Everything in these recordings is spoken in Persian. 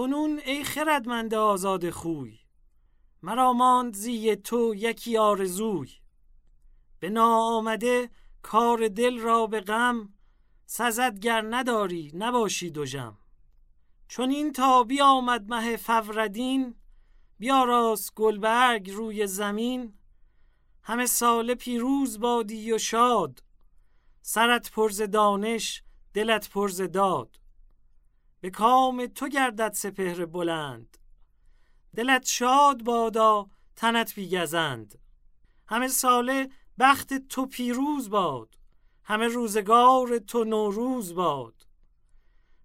کنون ای خردمند آزاد خوی. مرا ماند زی تو یکی آرزوی. به ناآمده کار دل را به غم سزدگر نداری نباشی جم چون این تا بیامد مه فوردین بیاراست گلبرگ روی زمین. همه ساله پیروز بادی و شاد سرت پرز دانش دلت پرز داد. به کام تو گردد سپهر بلند. دلت شاد بادا تنت بیگزند. همه ساله بخت تو پیروز باد همه روزگار تو نوروز باد.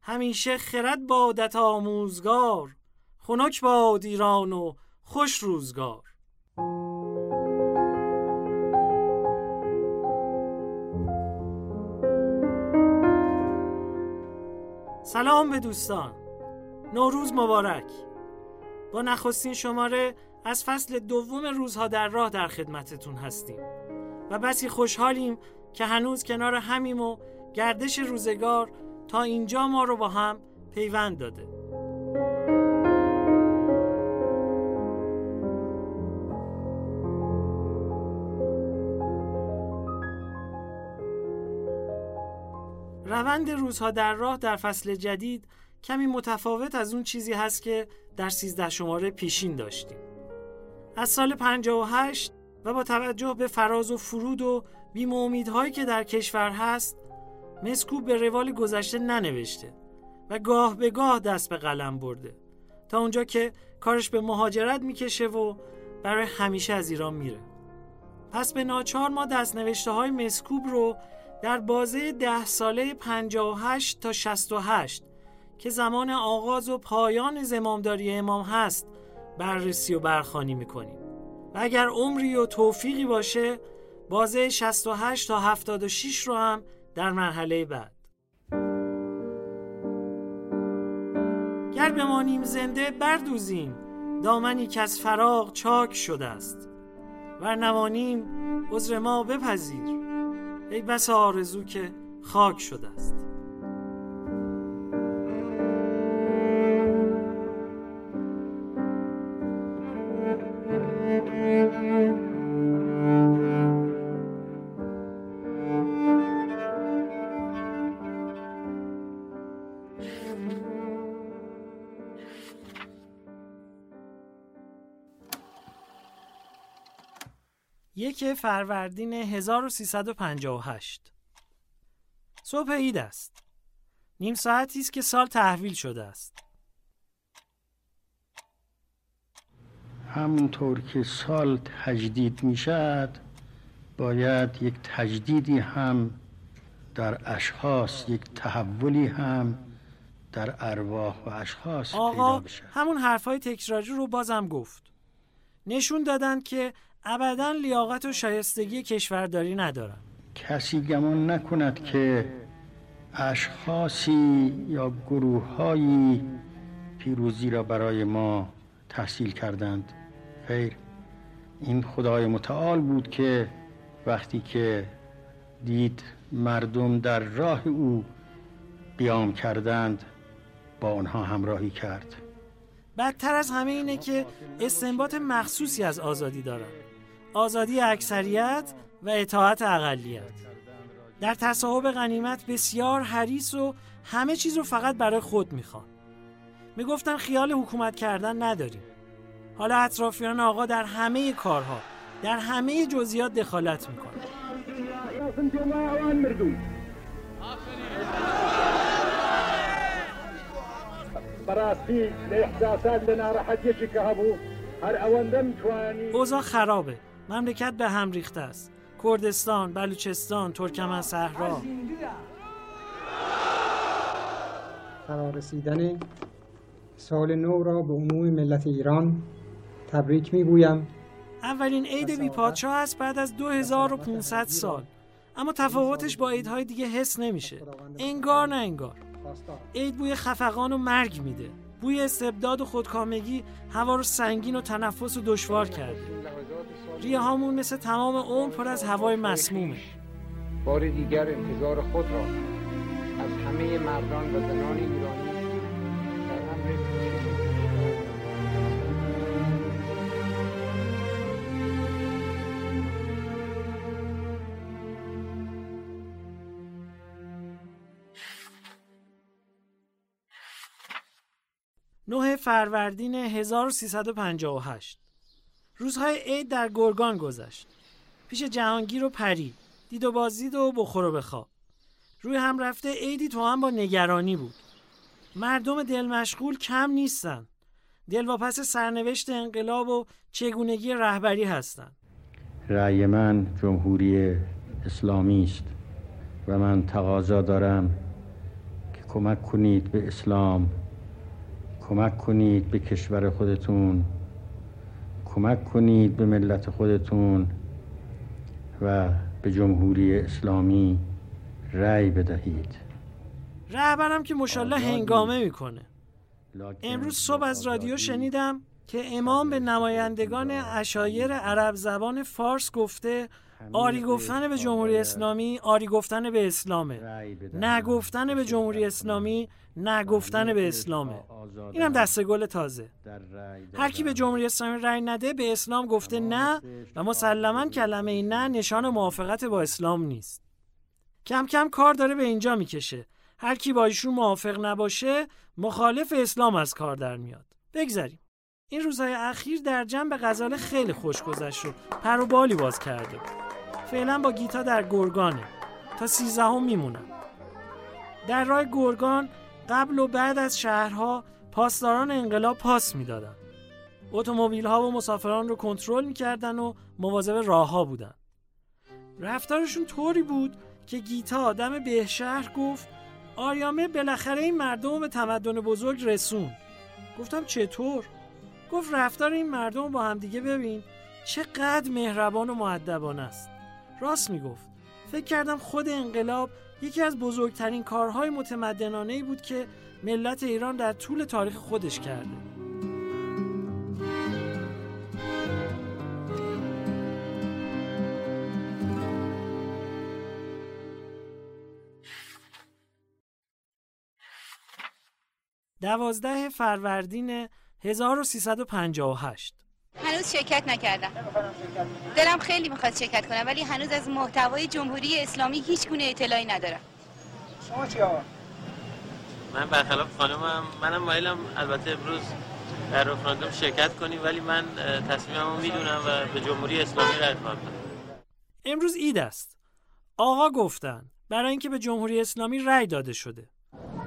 همیشه خرد بادت آموزگار خنک باد ایران و خوش روزگار. سلام به دوستان. نوروز مبارک. با نخستین شماره از فصل دوم روزها در راه در خدمتتون هستیم و بسی خوشحالیم که هنوز کنار همیم و گردش روزگار تا اینجا ما رو با هم پیوند داده. روند روزها در راه در فصل جدید کمی متفاوت از اون چیزی هست که در سیزده شماره پیشین داشتیم. از سال 58 و با توجه به فراز و فرود و بیم امیدهایی که در کشور هست مسکوب به روال گذشته ننوشته و گاه به گاه دست به قلم برده تا اونجا که کارش به مهاجرت می‌کشه و برای همیشه از ایران میره. پس به ناچار ما دست نوشته های مسکوب رو در بازه ده ساله 58 تا 68 که زمان آغاز و پایان زمامداری امام هست بررسی و برخانی می‌کنیم. و اگر عمری و توفیقی باشه بازه 68 تا 76 رو هم در مرحله بعد. گر بمانیم زنده بردوزیم. دامنی که از فراغ چاک شده است. و نمانیم عذر ما بپذیر. ای بس آرزو که خاک شده است. یک فروردین 1358 صبح عید است. نیم ساعتی است که سال تحویل شده است. همونطور که سال تجدید می شد باید یک تجدیدی هم در اشخاص یک تحولی هم در ارواح و اشخاص آقا همون حرفای تکراری رو بازم گفت نشون دادند که ابدا لیاقت و شایستگی کشورداری ندارم. کسی گمان نکند که اشخاصی یا گروههایی پیروزی را برای ما تحصیل کردند. خیر این خدای متعال بود که وقتی که دید مردم در راه او قیام کردند با آنها همراهی کرد. بدتر از همه اینه که استنباط مخصوصی از آزادی دارند آزادی اکثریت و اطاعت اقلیت. در تصاحب غنیمت بسیار حریص و همه چیز رو فقط برای خود می‌خوان. می‌گفتن خیال حکومت کردن نداریم. حالا اطرافیان آقا در همه کارها در همه جزئیات دخالت می‌کنن. اوضاع خرابه. مملکت به هم ریخته است. کردستان، بلوچستان، ترکمن صحرا. فرارسیدن سال نو را به عموم ملت ایران تبریک می‌گویم. اولین عید بی پادشاه است بعد از 2500 سال. اما تفاوتش با عیدهای دیگه حس نمیشه. انگار نه انگار. عید بوی خفقان و مرگ میده. بوی استبداد و خودکامگی هوا رو سنگین و تنفس و دشوار کرده. ریهامون مثل تمام عمر پر از هوای مسمومه. بار دیگر انتظار خود را از همه مردان و زنان ایرانی نوه نه فروردین 1358 روزهای عید در گرگان گذشت. پیش جهانگیر و پری. دید و بازدید و بخور و بخواب. روی هم رفته عیدی تو هم با نگرانی بود. مردم دل مشغول کم نیستن. دلواپس سرنوشت انقلاب و چگونگی رهبری هستند رأی من جمهوری اسلامی است و من تقاضا دارم که کمک کنید به اسلام کمک کنید به کشور خودتون کمک کنید به ملت خودتون و به جمهوری اسلامی رأی بدهید. رهبرم که مشالله هنگامه می‌کنه. امروز صبح از رادیو شنیدم که امام به نمایندگان اشایر عرب زبان فارس گفته آری گفتن به جمهوری اسلامی آری گفتن به اسلامه. نگفتن به جمهوری اسلامی نگفتن به اسلامه. اینم دسته گل تازه. هر کی به جمهوری اسلامی رأی نده به اسلام گفته نه و مسلما کلمه این نه نشان موافقت با اسلام نیست. کم کم کار داره به اینجا می‌کشه. هر کی با ایشون موافق نباشه مخالف اسلام از کار در میاد. بگذریم این روزهای اخیر در جنب غزال خیلی خوش گذشت و پر و بالی باز کرده فعلا با گیتا در گرگانه. تا سیزدهم میمونم. در راه گرگان قبل و بعد از شهرها پاسداران انقلاب پاس می‌دادن. اتومبیل ها و مسافران رو کنترل می‌کردن و مواظب راه ها بودن. رفتارشون طوری بود که گیتا آدم به شهر گفت آریامه بالاخره این مردم به تمدن بزرگ رسون. گفتم چطور؟ گفت رفتار این مردم با همدیگه ببین چقدر مهربان و معدبانه است. راست می‌گفت. فکر کردم خود انقلاب یکی از بزرگترین کارهای متمدنانه ای بود که ملت ایران در طول تاریخ خودش کرده. دوازده فروردین 1358 هنوز شرکت نکردم. دلم خیلی می‌خواد شرکت کنم ولی هنوز از محتوای جمهوری اسلامی هیچ گونه اطلاعی ندارم. شما چی من برخلاف خانمم منم مایلم. البته امروز در رفراندوم شرکت کنیم ولی من تصمیممو می‌دونم و به جمهوری اسلامی رای خواهم امروز اید است. آقا گفتن برای اینکه به جمهوری اسلامی رأی داده شده.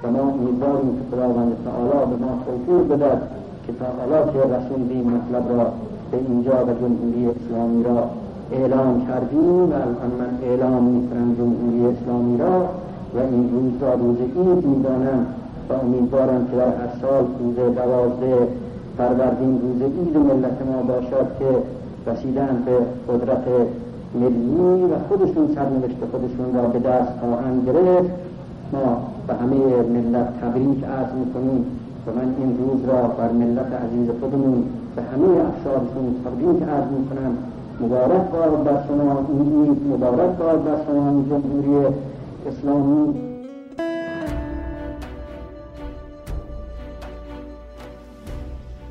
ما امیدواریم که خداوند تعالی به ما توفیق بدهد. که تا حالا که رسول این مطلب را به اینجا و جمهوری اسلامی را اعلام کردیم و من اعلام می‌کنم جمهوری اسلامی را و این روز را روز عید می‌دانم و امیدوارم که در هر سال روز دوازده فروردین روز عید ملت ما باشد که رسیدن به قدرت ملی و خودشون سرنوشت خودشون را به دست خواهند گرفت. ما به همه ملت تبریک عرض می‌کنیم. و من این روز را بر ملت عزیز خودمون به همه افشارشون تبریک عرض می‌کنم مبارک باد بر شما این مبارک باد بر شما جمهوری اسلامی.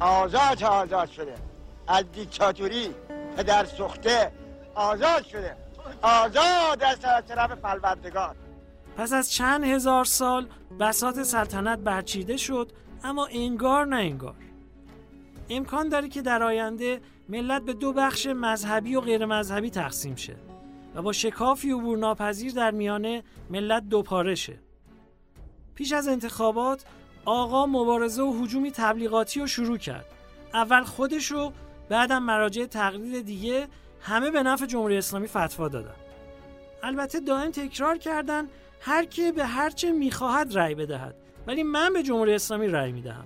آزاد آزاد شده. از دیکتاتوری پدر سخته آزاد شده. آزاد از طرف پروردگار. پس از چند هزار سال بسات سلطنت برچیده شد اما انگار نه انگار. امکان داره که در آینده ملت به دو بخش مذهبی و غیر مذهبی تقسیم شه و با شکافی عبور ناپذیر در میانه ملت دوپاره شه. پیش از انتخابات آقا مبارزه و حجومی تبلیغاتی رو شروع کرد. اول خودش و بعدم مراجع تقلید دیگه همه به نفع جمهوری اسلامی فتوا دادن. البته دائم تکرار کردن هر کی به هر چه می‌خواهد رأی بدهد. ولی من به جمهوری اسلامی رأی می‌دهم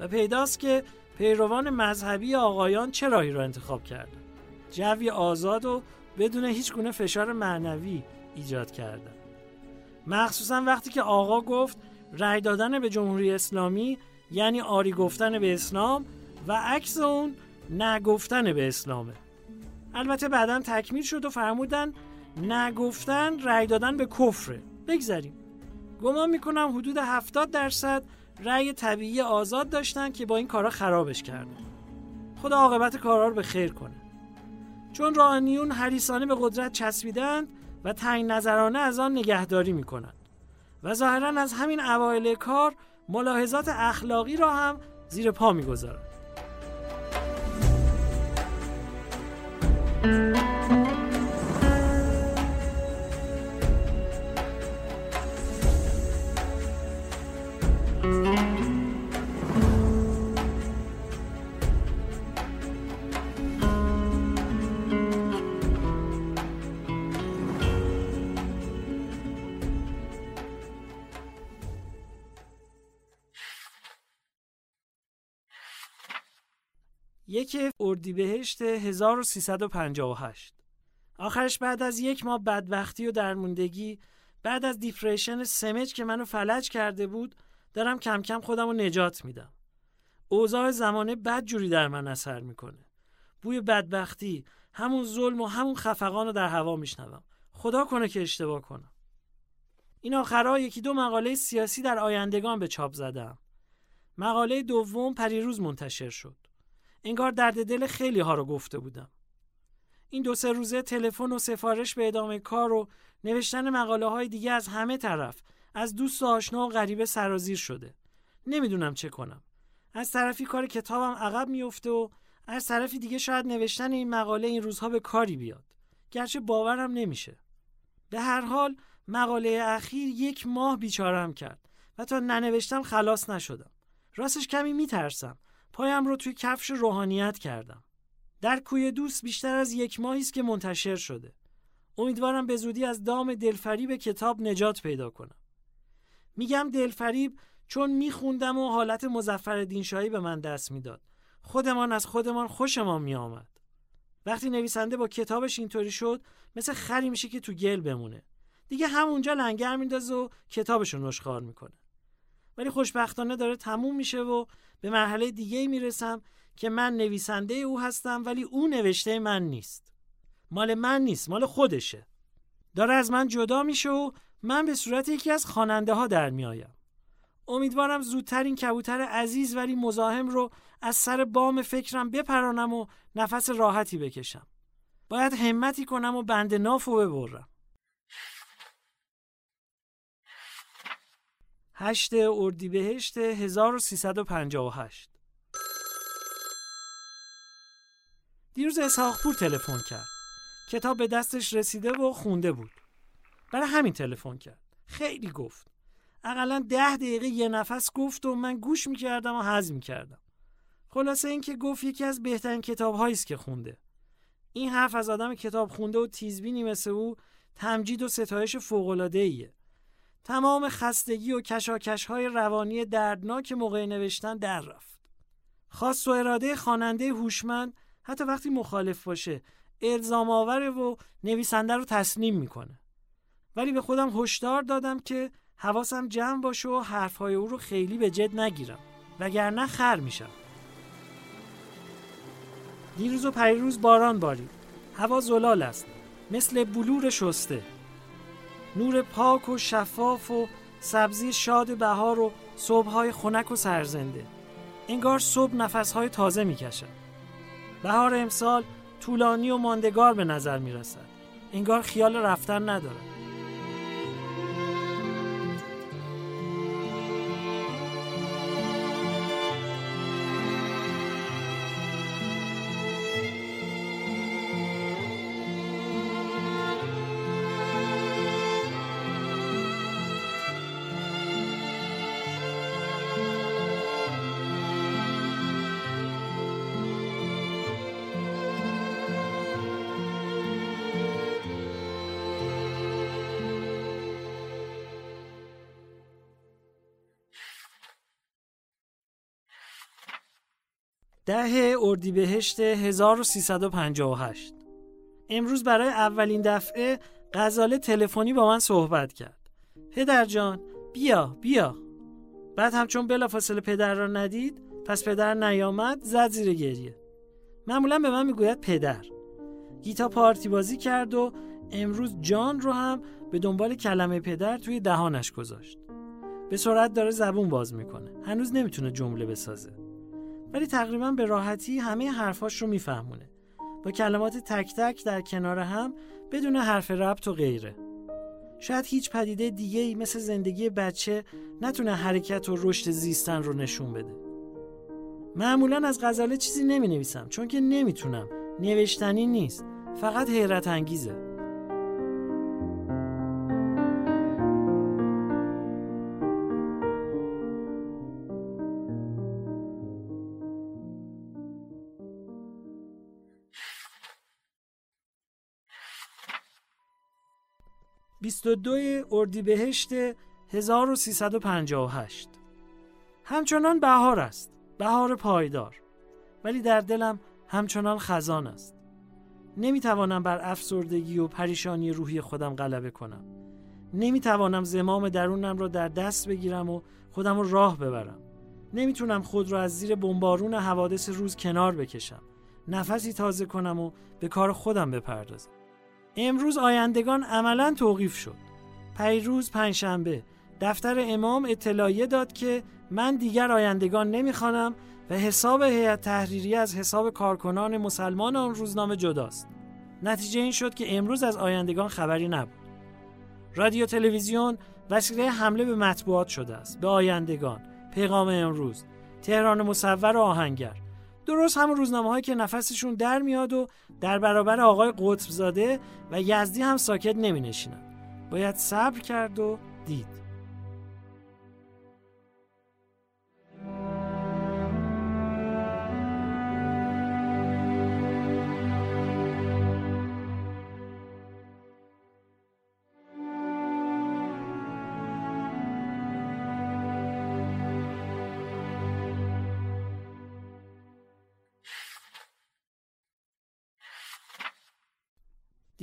و پیداست که پیروان مذهبی آقایان چه راهی را انتخاب کردن؟ جوی آزاد و بدون هیچ گونه فشار معنوی ایجاد کردن. مخصوصا وقتی که آقا گفت رأی دادن به جمهوری اسلامی یعنی آری گفتن به اسلام و عکس اون نگفتن به اسلامه. البته بعدا تکمیل شد و فرمودن نگفتن رأی دادن به کفره. بگذریم. گمان می‌کنم حدود 70 درصد رأی طبیعی آزاد داشتن که با این کارا خرابش کردن خدا عاقبت کارا رو به خیر کنه. چون راهنیون حریصانه به قدرت چسبیدند و تنگ نظرانه از آن نگهداری می‌کنند. و ظاهرا از همین اوایل کار ملاحظات اخلاقی را هم زیر پا می‌گذارد یک اردیبهشت 1358 آخرش بعد از یک ماه بدبختی و درموندگی بعد از دیپریشن سمج که منو فلج کرده بود دارم کم کم خودم رو نجات میدم. اوضاع زمانه بد جوری در من اثر می‌کنه. بوی بدبختی همون ظلم و همون خفقان رو در هوا میشنوم. خدا کنه که اشتباه کنم. این آخرها یکی دو مقاله سیاسی در آیندگان به چاپ زدم. مقاله دوم پریروز منتشر شد. انگار درد دل خیلی ها رو گفته بودم. این دو سه روزه تلفن و سفارش به ادامه کار و نوشتن مقاله های دیگه از همه طرف از دوست و آشنا و غریبه سرازیر شده. نمی‌دونم چه کنم. از طرفی کار کتابم عقب میفته و از طرفی دیگه شاید نوشتن این مقاله این روزها به کاری بیاد. گرچه باورم نمیشه. به هر حال مقاله اخیر یک ماه بیچارم کرد و تا ننوشتم خلاص نشدم. راستش کمی میترسم پایم رو توی کفش روحانیت کردم. در کوی دوست بیشتر از یک ماهی است که منتشر شده. امیدوارم به زودی از دام دلفریب کتاب نجات پیدا کنم. میگم دلفریب چون میخوندم و حالت مزفر دینشاهی به من دست می‌داد. خودمان از خودمان خوشمان میآمد. وقتی نویسنده با کتابش اینطوری شد مثل خری میشه که تو گل بمونه. دیگه همونجا لنگر میندازه و کتابش رو نشخار می‌کنه. ولی خوشبختانه داره تموم میشه و به مرحله دیگه می‌رسم که من نویسنده او هستم ولی او نوشته من نیست. مال من نیست مال خودشه. داره از من جدا میشه و من به صورت یکی از خواننده ها در میایم امیدوارم زودتر این کبوتر عزیز ولی مزاحم رو از سر بام فکرم بپرانم و نفس راحتی بکشم. باید همتی کنم و بند نافو ببرم. هشت اردیبهشت 1358 دیروز اسحاقپور تلفن کرد. کتاب به دستش رسیده و خونده بود. برای همین تلفن کرد. خیلی گفت. اقلا ده دقیقه یه نفس گفت و من گوش می‌کردم و هضم می‌کردم خلاصه اینکه گفت یکی از بهترین کتاب است که خونده. این حرف از آدم کتاب خونده و تیزبینی مثل او تمجید و ستایش فوقلاده ایه تمام خستگی و کشاکش های روانی دردناک موقع نوشتن در رفت. خواست و اراده خواننده هوشمند حتی وقتی مخالف باشه الزام آوره و نویسنده رو تسلیم می‌کنه. ولی به خودم هشدار دادم که حواسم جمع باشه و حرفهای او رو خیلی به جد نگیرم وگرنه خر میشم. دیروز و پریروز باران بارید. هوا زلال است. مثل بلور شسته. نور پاک و شفاف و سبزی شاد بهار و صبحهای خنک و سرزنده. انگار صبح نفسهای تازه می‌کشد. بهار امسال طولانی و ماندگار به نظر می‌رسد. انگار خیال رفتن ندارد. ده اردیبهشت 1358 امروز برای اولین دفعه غزاله تلفنی با من صحبت کرد. پدر جان بیا بیا. بعد هم چون بلافاصله پدر را ندید پس پدر نیامد زد زیر گریه. معمولا به من می‌گوید پدر. گیتا پارتی بازی کرد و امروز جان رو هم به دنبال کلمه پدر توی دهانش گذاشت. به سرعت داره زبون باز می‌کنه. هنوز نمی‌تونه جمله بسازه. ولی تقریبا به راحتی همه حرفاش رو میفهمونه. با کلمات تک تک در کنار هم بدون حرف ربط و غیره. شاید هیچ پدیده دیگه ای مثل زندگی بچه نتونه حرکت و رشد زیستن رو نشون بده. معمولا از غزاله چیزی نمی نویسم چون که نمی‌تونم. نوشتنی نیست. فقط حیرت انگیزه. بیست و دوی اردیبهشت 1358 همچنان بهار است بهار پایدار ولی در دلم همچنان خزان است. نمی‌توانم بر افسردگی و پریشانی روحی خودم غلبه کنم. نمی‌توانم زمام درونم را در دست بگیرم و خودم را راه ببرم. نمی‌تونم خود را از زیر بمبارون حوادث روز کنار بکشم. نفسی تازه کنم و به کار خودم بپردازم. امروز آیندگان عملا توقیف شد پیروز پنجشنبه دفتر امام اطلاعیه داد که من دیگر آیندگان نمی‌خوانم و حساب هیئت تحریری از حساب کارکنان مسلمان آن روزنامه جداست. نتیجه این شد که امروز از آیندگان خبری نبود. رادیو تلویزیون وسیله حمله به مطبوعات شده است، به آیندگان، پیغام امروز، تهران مصور و آهنگر. درست همون روزنامه هایی که نفسشون در میاد و در برابر آقای قطبزاده و یزدی هم ساکت نمی نشینن. باید صبر کرد و دید.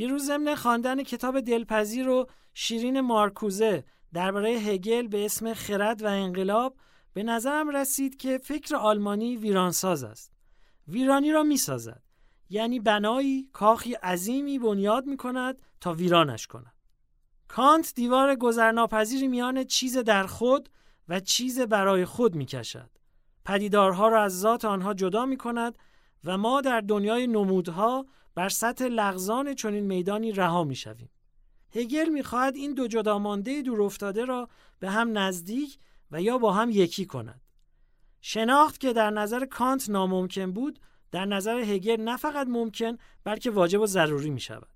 دیروز ضمن خواندن کتاب دلپذیر و شیرین مارکوزه درباره هگل به اسم خرد و انقلاب به نظرم رسید که فکر آلمانی ویرانساز است. ویرانی را می سازد. یعنی بنایی کاخی عظیمی بنیاد می کند تا ویرانش کند. کانت دیوار گذرناپذیری میان چیز در خود و چیز برای خود می کشد. پدیدارها را از ذات آنها جدا می کند و ما در دنیای نمودها بر سطح لغزان چنین میدانی رها می شویم. هگل می‌خواهد این دو جدا مانده دور افتاده را به هم نزدیک و یا با هم یکی کند. شناخت که در نظر کانت ناممکن بود در نظر هگل نه فقط ممکن بلکه واجب و ضروری می شود.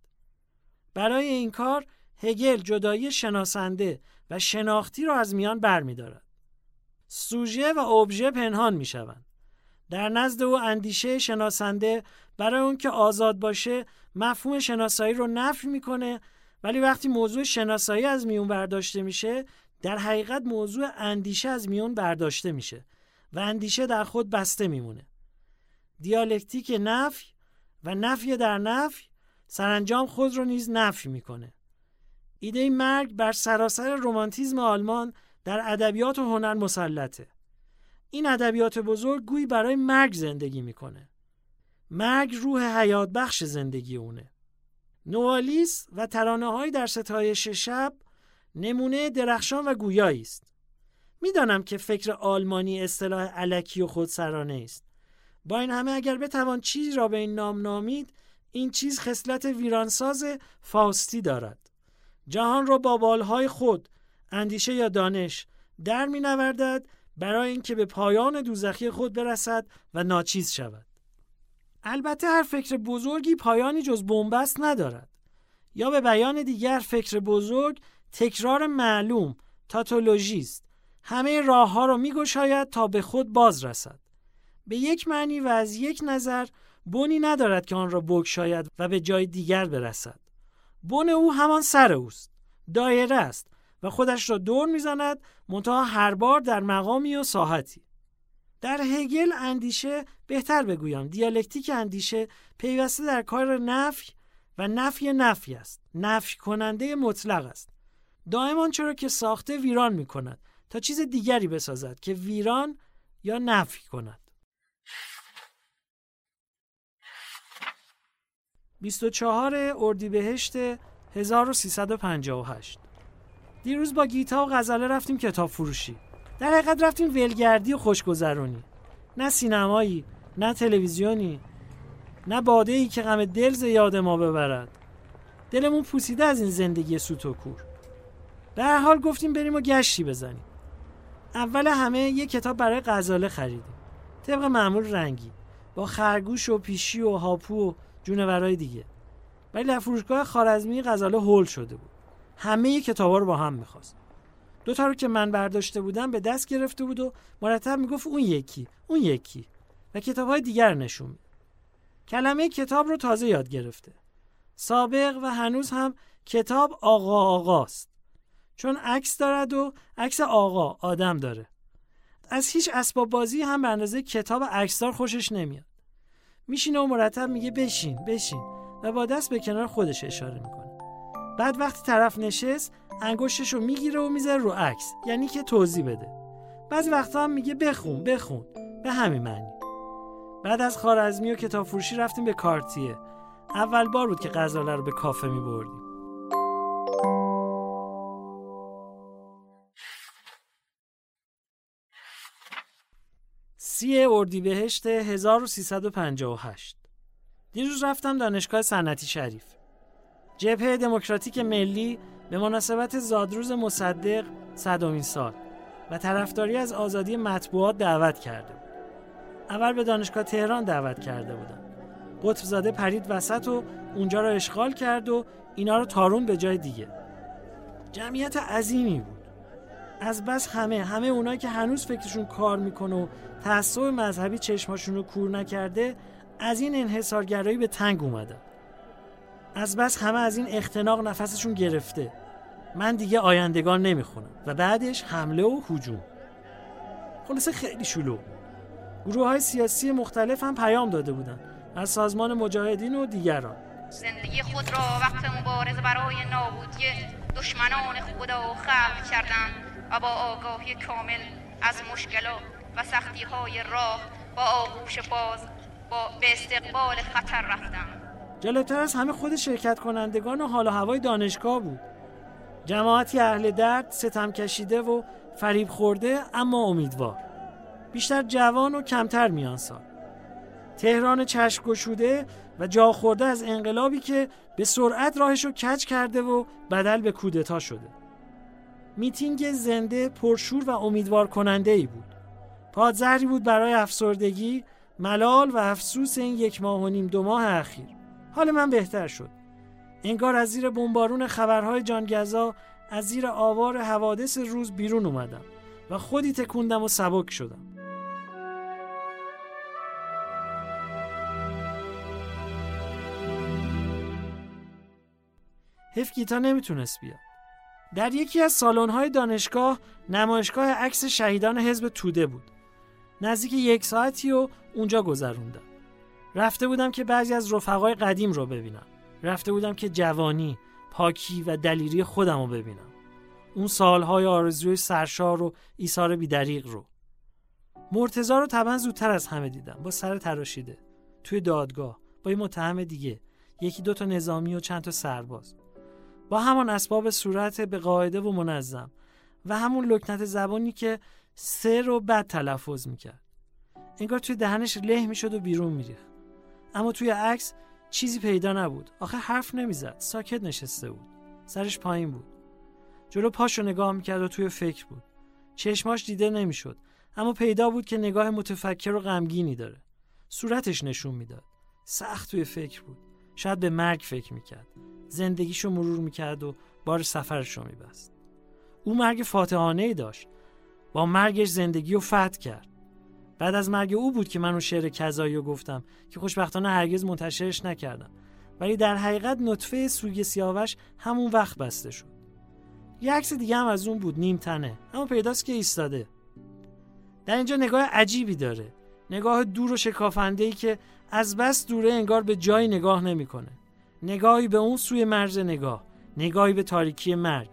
برای این کار هگل جدایی شناسنده و شناختی را از میان بر می دارد. سوژه و ابژه پنهان می شوند. در نزد او اندیشه شناسنده برای اون که آزاد باشه مفهوم شناسایی رو نفی می‌کنه. ولی وقتی موضوع شناسایی از میون برداشته میشه در حقیقت موضوع اندیشه از میون برداشته میشه و اندیشه در خود بسته میمونه. دیالکتیک نفی و نفی در نفی سرانجام خود رو نیز نفی می‌کنه. ایده مرگ بر سراسر رومانتیزم آلمان در ادبیات و هنر مسلطه. این ادبیات بزرگ گویی برای مرگ زندگی می‌کنه. مرگ روح حیات بخش زندگی اونه. نوالیس و ترانه در ستایش شب نمونه درخشان و گویایی است. می‌دانم که فکر آلمانی اصطلاح علکی و خودسرانه است. با این همه اگر بتوان چیزی را به این نام نامید این چیز خصلت ویرانساز فاusتی دارد. جهان را با بالهای خود اندیشه یا دانش در می نوردد برای اینکه به پایان دوزخی خود برسد و ناچیز شود. البته هر فکر بزرگی پایانی جز بنبست ندارد. یا به بیان دیگر فکر بزرگ تکرار معلوم تاتولوژی است. همه راه ها را میگشاید تا به خود باز رسد به یک معنی و از یک نظر بنی ندارد که آن را بگشاید و به جای دیگر برسد. بن او همان سر اوست. دایره است. و خودش را دور می‌زند منتها هر بار در مقامی و ساحتی. در هگل اندیشه بهتر بگویم. دیالکتیک اندیشه پیوسته در کار نفی و نفی نفی است. نفی کننده مطلق است. دائما چرا که ساخته ویران می کند تا چیز دیگری بسازد که ویران یا نفی کند. 24 اردیبهشت 1358 دیروز با گیتا و غزاله رفتیم کتاب فروشی. در حقیقت رفتیم ولگردی و خوشگذرونی. نه سینمایی نه تلویزیونی نه باده ای که غم دل یاد ما ببرد. دلمون پوسیده از این زندگی سوت و کور. به هر حال گفتیم بریم و گشتی بزنیم. اول همه یه کتاب برای غزاله خریدیم. طبق معمول رنگی. با خرگوش و پیشی و هاپو و جونورای دیگه. ولی در فروشگاه خارزمی غزاله هول شده بود. همه کتابا رو با هم می‌خواست. دوتا رو که من برداشته بودم به دست گرفته بود و مرتب می‌گفت اون یکی اون یکی. و کتاب های دیگر نشون کلمه کتاب رو تازه یاد گرفته. سابق و هنوز هم کتاب آقا آقاست. چون عکس دارد و عکس آقا آدم داره. از هیچ اسباب بازی هم به اندازه کتاب عکسدار خوشش نمیاد. میشینه و مرتب میگه بشین بشین. و با دست به کنار خودش اشاره می‌کنه. بعد وقتی طرف نشست انگشتش رو می‌گیره و می‌ذاره رو عکس یعنی که توضیح بده. بعضی وقتا هم میگه بخون بخون به همین معنی. بعد از خارزمی و کتاب فروشی رفتیم به کارتیه. اول بار بود که غزاله رو به کافه میبردیم. سی اردیبهشت 1358 دیروز رفتم دانشگاه صنعتی شریف. جبهه دموکراتیک ملی به مناسبت زادروز مصدق صدومین سال و طرفداری از آزادی مطبوعات دعوت کرده بود. اول به دانشگاه تهران دعوت کرده بودن قطب زاده پرید وسط و اونجا رو اشغال کرد و اینا رو تارون به جای دیگه. جمعیت عظیمی بود. از بس همه همه اونایی که هنوز فکرشون کار می‌کنه و تعصب مذهبی چشماشون رو کور نکرده از این انحصارگرایی به تنگ اومدن. از بس همه از این اختناق نفسشون گرفته. من دیگه آیندگان نمی‌خونم و بعدش حمله و حجوم خلاصه خیلی شلو گروه های سیاسی مختلف هم پیام داده بودن از سازمان مجاهدین و دیگران. زندگی خود را وقت مبارزه برای نابودی دشمنان خدا خلق کردند و با آگاهی کامل از مشکلات و سختی های راه با آغوش باز با به استقبال خطر رفتند جالبتر از همه خود شرکت کنندگان و حال و هوای دانشگاه بود. جماعتی اهل درد ستم کشیده و فریب خورده اما امیدوار. بیشتر جوان و کمتر میان سال. تهران چشم گشوده و جا خورده از انقلابی که به سرعت راهش رو کج کرده و بدل به کودتا شده. میتینگ زنده پرشور و امیدوار کننده ای بود. پادزهری بود برای افسردگی ملال و افسوس این یک ماه و نیم دو ماه اخیر. حال من بهتر شد. انگار از زیر بمبارون خبرهای جانگزا از زیر آوار حوادث روز بیرون اومدم و خودی تکوندم و سبک شدم. حیف گیتا نمی‌تونست بیاد. در یکی از سالن‌های دانشگاه نمایشگاه عکس شهیدان حزب توده بود. نزدیک یک ساعتی و اونجا گذروندم. رفته بودم که بعضی از رفقای قدیم رو ببینم. رفته بودم که جوانی پاکی و دلیری خودم رو ببینم. اون سالهای آرزوی سرشار و ایثار بیدریق رو. مرتزا رو طبعا زودتر از همه دیدم. با سر تراشیده. توی دادگاه. با یه متهم دیگه. یکی دو تا نظامی و چند تا سرباز. با همان اسباب صورت به قاعده و منظم. و همون لکنت زبانی که سر رو بد تلفظ می‌کرد. انگار توی دهنش له می‌شد و بیرون میریخت. اما توی عکس چیزی پیدا نبود. آخه حرف نمی‌زد. ساکت نشسته بود. سرش پایین بود. جلو پاشو نگاه می‌کرد و توی فکر بود. چشماش دیده نمی‌شد. اما پیدا بود که نگاه متفکر و غمگینی داره. صورتش نشون می‌داد. سخت توی فکر بود. شاید به مرگ فکر می‌کرد. زندگیشو مرور می‌کرد و بار سفرشو میبست. او مرگ فاتحانه ای داشت. با مرگش زندگی رو فتح کرد. بعد از مرگ او بود که من اون شعر کذایی رو گفتم که خوشبختانه هرگز منتشرش نکردم. ولی در حقیقت نطفه سوگ سیاوش همون وقت بسته شد. یه عکس دیگه هم از اون بود نیم تنه. اما پیداست که ایستاده. در اینجا نگاه عجیبی داره. نگاه دور و شکافنده ای که از بس دوره انگار به جایی نگاه نمی‌کنه. نگاهی به اون سوی مرز نگاه. نگاهی به تاریکی مرگ.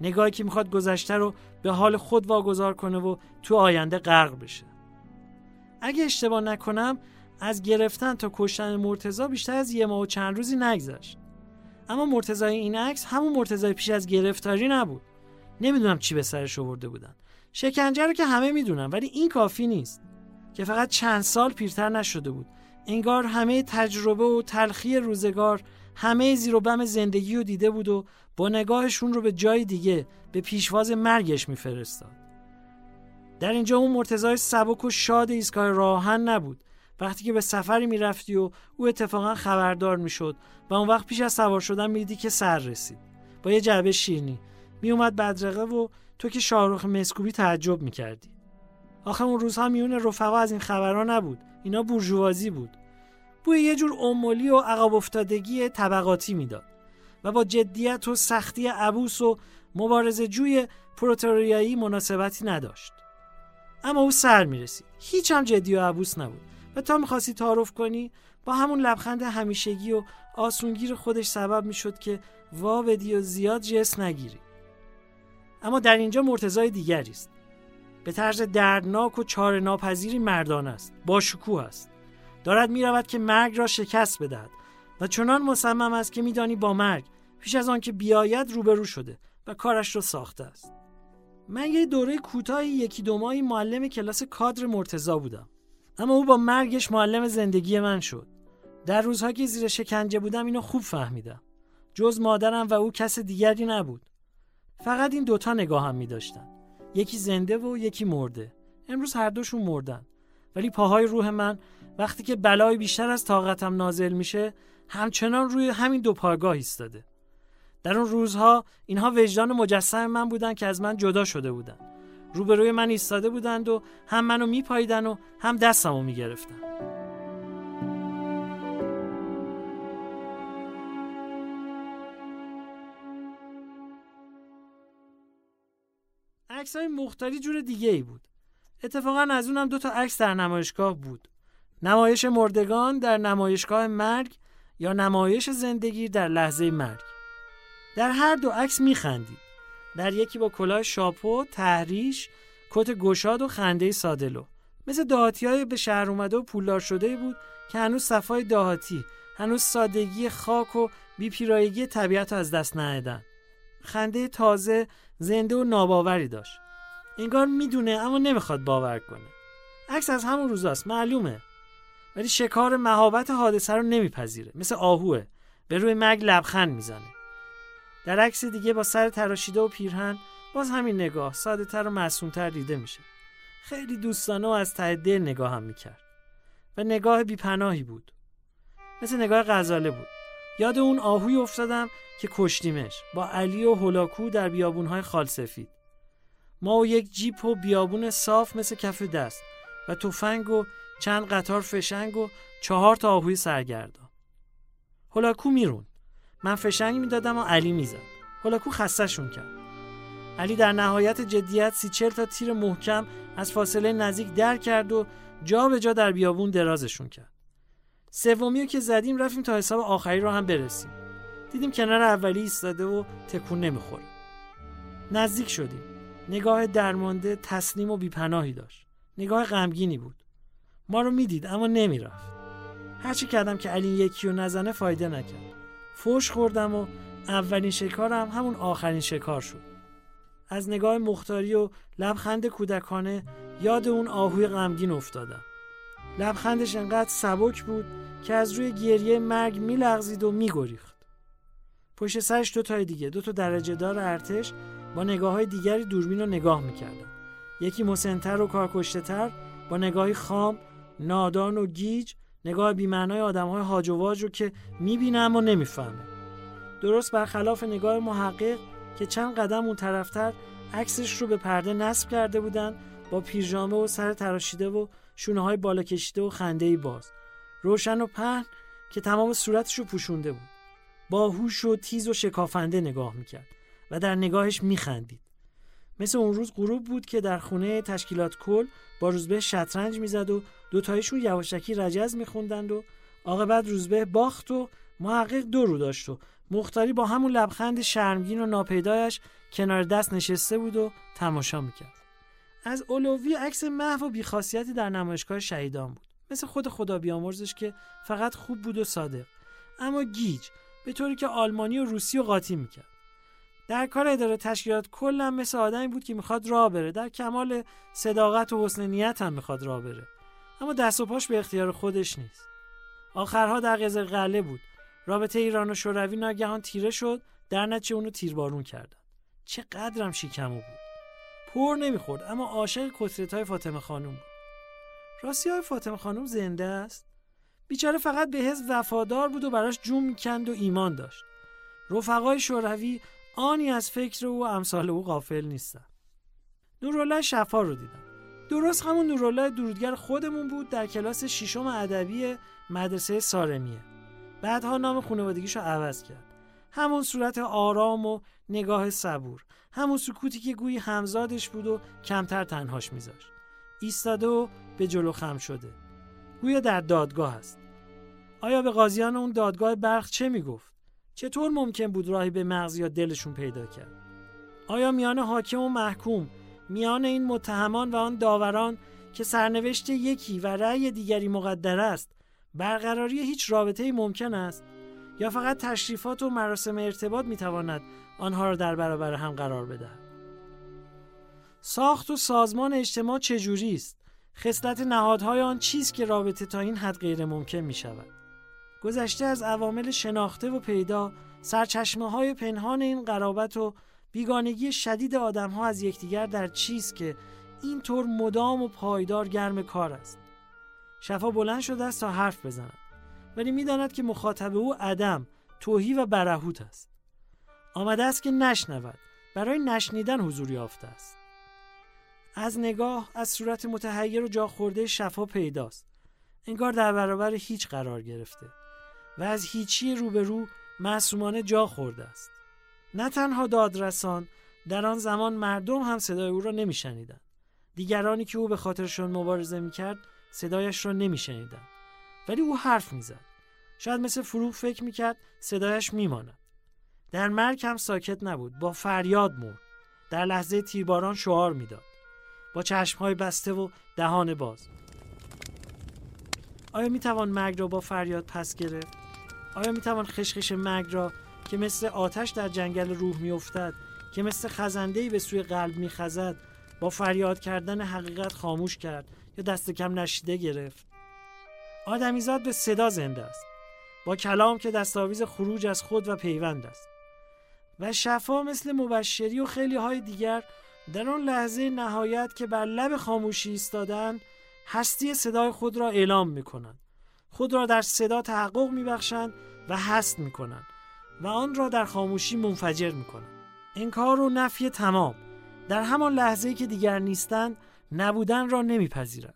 نگاهی که می‌خواد گذشته رو به حال خود واگذار کنه و تو آینده غرق بشه. اگه اشتباه نکنم از گرفتن تا کشتن مرتزا بیشتر از یه ماه و چند روزی نگذشت. اما مرتزای این عکس همون مرتزای پیش از گرفتاری نبود. نمی‌دونم چی به سرش آورده بودن. شکنجه رو که همه می‌دونم ولی این کافی نیست. که فقط چند سال پیرتر نشده بود. انگار همه تجربه و تلخی روزگار همه زیر و بم زندگی رو دیده بود و با نگاهشون رو به جای دیگه به پیشواز مرگش میفرستاد. در اینجا اون مرتضای سبک و شاد ایستگاه راهن نبود. وقتی که به سفری می‌رفتی و او اتفاقا خبردار می‌شد و اون وقت پیش از سوار شدن میدی که سر رسید. با یه جعبه شیرنی میومد بدرقه و تو که شاهرخ مسکوبی تعجب می‌کردی. آخه اون روزها میون رفقا از این خبرها نبود. اینا بورژوازی بود. بوی یه جور امولی و عقب افتادگی طبقاتی می‌داد و با جدیت و سختی عبوس و مبارزه جوی پروتوریایی مناسبتی نداشت. اما او سر می‌رسید. هیچ هم جدی و عبوس نبود. و تا می‌خواستی تعارف کنی با همون لبخند همیشگی و آسونگیر خودش سبب می‌شد که وا بدی و زیاد جس نگیری. اما در اینجا مرتضای دیگری است. به طرز دردناک و چاره ناپذیری مردان است. با شکوه است. دارد می‌رود که مرگ را شکست بدهد. و چنان مصمم است که میدانی با مرگ پیش از آن که بیاید روبرو شده و کارش را ساخته است. من یه دوره کوتاهی یکی دو ماهی معلم کلاس کادر مرتزا بودم. اما او با مرگش معلم زندگی من شد. در روزها که زیر شکنجه بودم اینو خوب فهمیدم. جز مادرم و او کس دیگری نبود. فقط این دوتا نگاه هم می داشتن. یکی زنده و یکی مرده. امروز هر دوشون مردن. ولی پاهای روح من وقتی که بلای بیشتر از طاقتم نازل میشه همچنان روی همین دو پایگاه ایستاده. در اون روزها اینها وجدان مجسم من بودن که از من جدا شده بودن. روبروی من ایستاده بودند و هم منو میپاییدن و هم دستمو می‌گرفتن. عکس های مختاری جور دیگه ای بود. اتفاقا از اونم دو تا عکس در نمایشگاه بود. نمایش مردگان در نمایشگاه مرگ یا نمایش زندگی در لحظه مرگ. در هر دو عکس میخندید. در یکی با کلاه شاپو تحریش کت گشاد و خنده سادلو. مثل دهاتی های به شهر اومده و پولدار شده بود که هنوز صفای دهاتی هنوز سادگی خاک و بیپیرایگی طبیعت از دست ندادن. خنده تازه زنده و ناباوری داشت. انگار می‌دونه اما نمی‌خواد باور کنه. عکس از همون روزاست معلومه. ولی شکار مهابت حادثه رو نمیپذیره. مثل آهوه. به روی مگ لبخند می‌زنه. در عکس دیگه با سر تراشیده و پیرهن باز همین نگاه ساده تر و معصومتر دیده میشه. خیلی دوستانه و از ته دل نگاه هم می‌کرد. و نگاه بیپناهی بود. مثل نگاه غزاله بود. یاد اون آهوی افتادم که کشتیمش با علی و هولاکو در بیابونهای خالسفید ما و یک جیپ و بیابون صاف مثل کف دست و تفنگ و چند قطار فشنگ و چهار تا آهوی سرگردان هولاکو میرون من فشنگ می‌دادم و علی می‌زد. هولاکو خستشون کرد. علی در نهایت جدیت سی تا تیر محکم از فاصله نزدیک در کرد و جا به جا در بیابون درازشون کرد. سومی که زدیم رفتیم تا حساب آخری رو هم برسیم. دیدیم کنار اولی ایستاده و تکون نمی‌خوره نزدیک شدیم. نگاه درمانده تسلیم و بیپناهی داشت. نگاه غمگینی بود. ما رو می‌دید اما نمی‌رفت. هرچی کردم که علی یکی رو نزنه فایده نکرد. فوش خوردم و اولین شکارم همون آخرین شکار شد. از نگاه مختاری و لبخند کودکانه یاد اون آهوی غمگین افتادم. لبخندش انقدر سبک بود که از روی گریه مرگ میلغزید و میگریخت. پشت سرش دو تای دیگه دو تا درجه دار ارتش با نگاه های دیگری دوربین رو نگاه می‌کردن یکی مسنتر و کارکشته با نگاهی خام نادان و گیج نگاه بیمعنای آدم های هاج و واج رو که می‌بینم و نمی‌فهمه. درست برخلاف نگاه محقق که چند قدم اون طرفتر عکسش رو به پرده نصب کرده بودن با پیژامه و سر تراشیده و شونه های بالا کشیده و خنده باز. روشن و پهن که تمام صورتش رو پوشونده بود. با هوش و تیز و شکافنده نگاه می‌کرد و در نگاهش میخندید. مثل اون روز غروب بود که در خونه تشکیلات کل با روزبه شطرنج می‌زد و دوتایشون یواشکی رجز میخوندند و عاقبت روزبه باخت و محقق دو رو داشت و مختاری با همون لبخند شرمگین و ناپیدایش کنار دست نشسته بود و تماشا می‌کرد. از اولوی عکس محو و بیخاصیتی در نمایشگاه شهیدان بود. مثل خود خدا بیامرزش که فقط خوب بود و صادق. اما گیج به طوری که آلمانی و روسی و قاطی می‌کرد. در کار اداره تشکیلات کلا مثل آدمی بود که می‌خواد راه بره. در کمال صداقت و حسن نیت هم می‌خواد راه بره. اما دست و پاش به اختیار خودش نیست. آخرها در قزل قله بود. رابطه ایران و شوروی ناگهان تیره شد. در نتیجه اونو تیربارون کردن. چه قدرم شیکمو بود. پر نمی‌خورد اما عاشق کتلت های فاطمه خانوم بود. راستی های فاطمه خانوم زنده است. بیچاره فقط به حزب وفادار بود و براش جون می‌کند و ایمان داشت. رفقای شوروی آنی از فکر او و امثال او غافل نیستن نورالله شفا رو دیدم. درست همون نورالله درودگر خودمون بود در کلاس ششم ادبی مدرسه سارمیه. بعدها نام خانوادگیشو عوض کرد. همون صورت آرام و نگاه صبور. همون سکوتی که گویی همزادش بود و کمتر تنهاش میذاشت. ایستاده و به جلو خم شده. گویا در دادگاه است آیا به قاضیان اون دادگاه برخ چه می‌گفت؟ چطور ممکن بود راهی به مغز یا دلشون پیدا کرد؟ آیا میان حاکم و محکوم میان این متهمان و آن داوران که سرنوشت یکی و رأی دیگری مقدر است برقراری هیچ رابطه ممکن است؟ یا فقط تشریفات و مراسم ارتباط می‌تواند آنها را در برابر هم قرار بدهد؟ ساخت و سازمان اجتماع چجوری است؟ خصلت نهادهای آن چیست که رابطه تا این حد غیر ممکن می شود گذشته از عوامل شناخته و پیدا سرچشمه های پنهان این قرابت و بیگانگی شدید آدم ها از یکدیگر در چیست که اینطور مدام و پایدار گرم کار است. شفا بلند شده است تا حرف بزند ولی می‌داند که مخاطب او عدم توهی و برهوت است. آمده است که نشنود برای نشنیدن حضور یافته است. از نگاه از صورت متحیر و جا خورده شفا پیداست. انگار در برابر هیچ قرار گرفته. و از هیچی روبرو معصومانه جا خورده است. نه تنها دادرسان در آن زمان مردم هم صدای او را نمیشنیدند. دیگرانی که او به خاطرشان مبارزه می‌کرد صدایش را نمیشنیدند. ولی او حرف می‌زد. شاید مثل فروغ فکر می‌کرد صدایش میماند. در مرگ هم ساکت نبود با فریاد مرد. در لحظه تیرباران شعار می‌داد. با چشمهای بسته و دهان باز. آیا می‌توان مرگ را با فریاد پس گرفت؟ آیا می‌توان خشخش مرگ را که مثل آتش در جنگل روح میافتد که مثل خزندهی به سوی قلب میخزد با فریاد کردن حقیقت خاموش کرد یا دست کم نشیده گرفت آدمیزاد به صدا زنده است با کلام که دستاویز خروج از خود و پیوند است و شفا مثل مبشری و خیلی های دیگر در آن لحظه نهایت که بر لب خاموشی ایستادند هستی صدای خود را اعلام می کنند. خود را در صدا تحقق می بخشند و هست می کنند و آن را در خاموشی منفجر می کنند. انکار و نفی تمام در همان لحظه که دیگر نیستند نبودن را نمیپذیرند.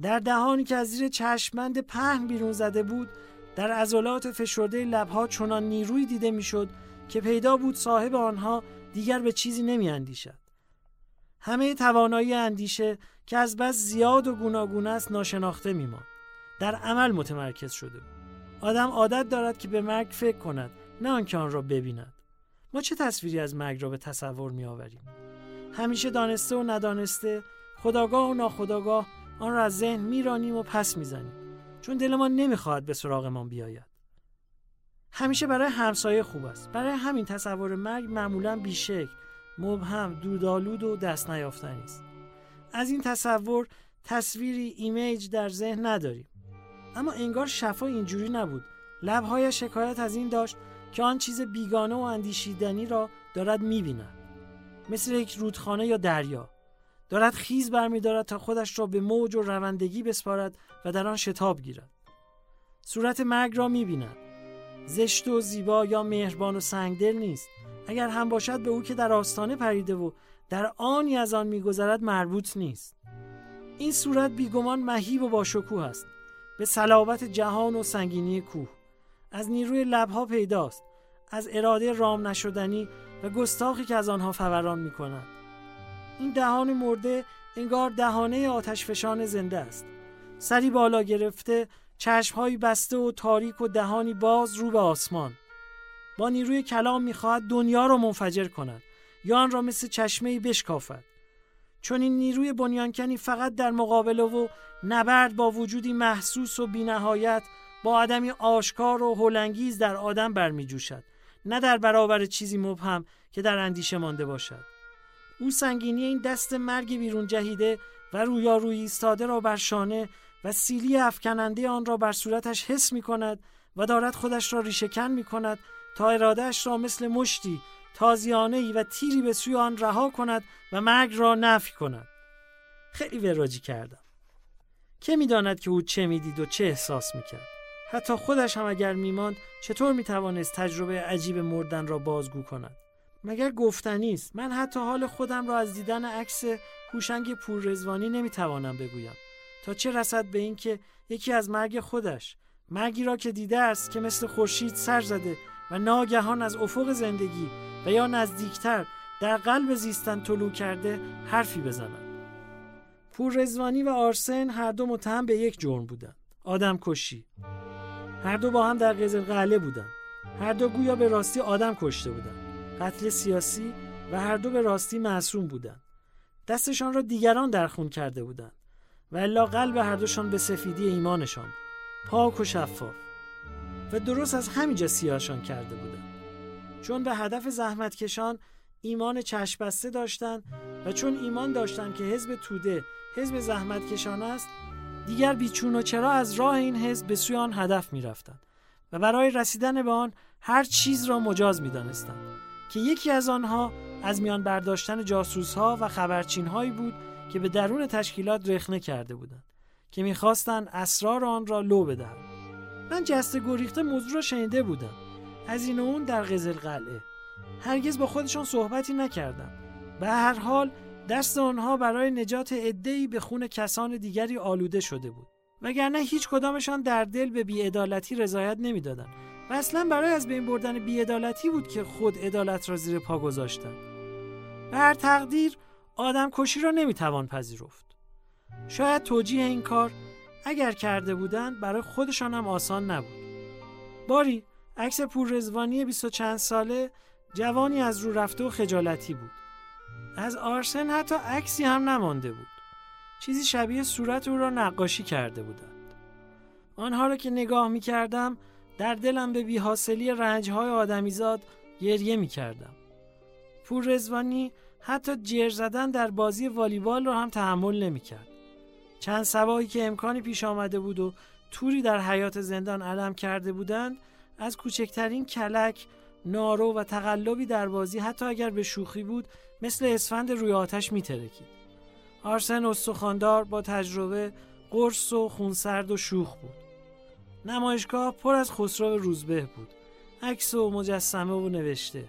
در دهانی که از زیر چشمند پهن بیرون زده بود در عضلات فشرده لبها چنان نیروی دیده می‌شد که پیدا بود صاحب آنها دیگر به چیزی نمی اندیشد. همه توانایی اندیشه که از بس زیاد و گوناگون است ناشناخته میماند. در عمل متمرکز شده بود. آدم عادت دارد که به مرگ فکر کند نه آنکه آن را ببیند. ما چه تصویری از مرگ را به تصور می آوریم؟ همیشه دانسته و ندانسته خداگاه و ناخداگاه آن را از ذهن میرانیم و پس می‌زنیم چون دلمان نمی‌خواهد به سراغمان بیاید همیشه برای همسایه خوب است برای همین تصور مرگ معمولا بیشکل مبهم دودالود و دست نیافتنی است از این تصور تصویری ایمیج در ذهن نداریم اما انگار شفا اینجوری نبود. لبهایش شکایت از این داشت که آن چیز بیگانه و اندیشیدنی را دارد می‌بیند. مثل یک رودخانه یا دریا. دارد خیز برمیدارد تا خودش را به موج و روندگی بسپارد و در آن شتاب گیرد. صورت مرگ را می‌بیند. زشت و زیبا یا مهربان و سنگدل نیست. اگر هم باشد به او که در آستانه پریده و در آنی از آن میگذرد مربوط نیست. این صورت بیگمان مهیب و باشکوه است. به صلابت جهان و سنگینی کوه از نیروی لبها پیداست از اراده رام نشدنی و گستاخی که از آنها فوران می کند. این دهان مرده انگار دهانه آتشفشان زنده است. سری بالا گرفته، چشمهایی بسته و تاریک و دهانی باز رو به آسمان. با نیروی کلام می‌خواهد دنیا را منفجر کند یا آن را مثل چشمه بشکافد. چون این نیروی بنیانکنی فقط در مقابله و نبرد با وجودی محسوس و بینهایت با آدمی آشکار و هلنگیز در آدم برمی جوشد. نه در برابر چیزی مبهم که در اندیشه مانده باشد او سنگینی این دست مرگ بیرون جهیده و رویارویی ایستاده را بر شانه و سیلی افکننده آن را بر صورتش حس می کند و دارد خودش را ریشهکن می کند تا ارادهش را مثل مشتی تازیانه ای و تیری به سوی آن رها کند و مرگ را نفی کند. خیلی وراجی کردم. که می‌داند که او چه می‌دید و چه احساس می‌کرد؟ حتی خودش هم اگر میماند چطور می‌توانست تجربه عجیب مردن را بازگو کند؟ مگر گفتنی است؟ من حتی حال خودم را از دیدن عکس هوشنگ پوررزوانی نمی‌توانم بگویم. تا چه رسد به اینکه یکی از مرگ خودش مرگی را که دیده است که مثل خورشید سر زده و ناگهان از افق زندگی و یا نزدیکتر در قلب زیستن طلوع کرده حرفی بزند پوررزوانی و آرسن هر دو متهم به یک جرم بودند. آدم کشی. هر دو با هم در قزل قله بودند. هر دو گویا به راستی آدم کشته بودند. قتل سیاسی و هر دو به راستی معصوم بودند. دستشان را دیگران در خون کرده بودند. و الا قلب هر دوشان به سفیدی ایمانشان پاک و شفاف. و درست از همینجا سیاهشان کرده بودند. چون به هدف زحمتکشان ایمان چشم بسته داشتند و چون ایمان داشتند که حزب توده حزب زحمتکشان است دیگر بیچون و چرا از راه این حزب به سوی آن هدف می رفتند و برای رسیدن به آن هر چیز را مجاز می دانستند که یکی از آنها از میان برداشتن جاسوس ها و خبرچین هایی بود که به درون تشکیلات رخنه کرده بودند که می‌خواستند اسرار آن را لو بدهند. من جسته گریخته موضوع را شنیده بودم. از این و اون در قزل قلعه. هرگز با خودشان صحبتی نکردم. به هر حال دست آنها برای نجات عدهای به خون کسان دیگری آلوده شده بود. وگرنه هیچ کدامشان در دل به بیعدالتی رضایت نمی‌دادند. و اصلا برای از بین بردن بیعدالتی بود که خود عدالت را زیر پا گذاشتند. به هر تقدیر آدم کشی را نمی‌توان پذیرفت. شاید توجیه این کار اگر کرده بودند برای خودشان هم آسان نبود. باری عکس پوررزوانی بیست و چند ساله جوانی از رو رفته و خجالتی بود. از آرسن حتی عکسی هم نمانده بود. چیزی شبیه صورت او را نقاشی کرده بودند. آنها را که نگاه می کردم در دلم به بیحاصلی رنجهای آدمیزاد گریه می کردم پور رزوانی حتی جر زدن در بازی والیبال را هم تحمل نمی کرد. چند سباهی که امکانی پیش آمده بود و توری در حیات زندان علم کرده بودند از کوچکترین کلک نارو و تقلبی در بازی حتی اگر به شوخی بود مثل اسفند روی آتش میترکید. آرسن استخاندار با تجربه قرص و خونسرد و شوخ بود. نمایشگاه پر از خسرو روزبه بود. عکس و مجسمه و نوشته.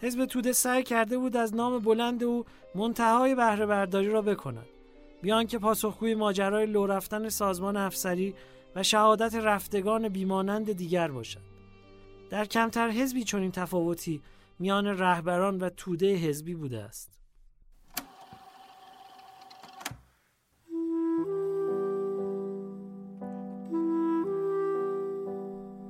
حزب توده سعی کرده بود از نام بلند او منتهای بهره برداری را بکند. بیان که پاسخگوی ماجرای لو رفتن سازمان افسری و شهادت رفتگان بیمانند دیگر باشد. در کمتر حزبی چنین تفاوتی میان رهبران و توده حزبی بوده است.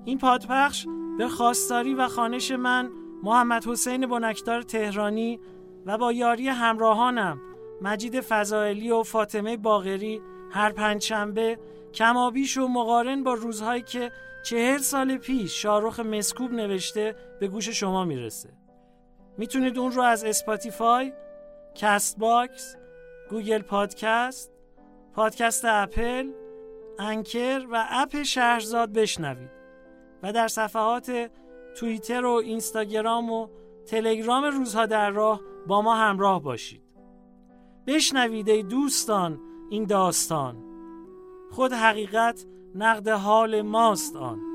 این پادپخش به خواستاری و خانش من محمد حسین بنکدار تهرانی و با یاری همراهانم مجید فضائلی و فاطمه باغری هر پنجشنبه کمابیش و مقارن با روزهایی که چهل سال پیش شاهرخ مسکوب نوشته به گوش شما می‌رسه. می‌تونید اون رو از اسپاتیفای، کست باکس، گوگل پادکست، پادکست اپل، انکر و اپ شهرزاد بشنوید و در صفحات توییتر و اینستاگرام و تلگرام روزها در راه با ما همراه باشید. بشنوید ای دوستان این داستان. خود حقیقت نقد حال ماست آن.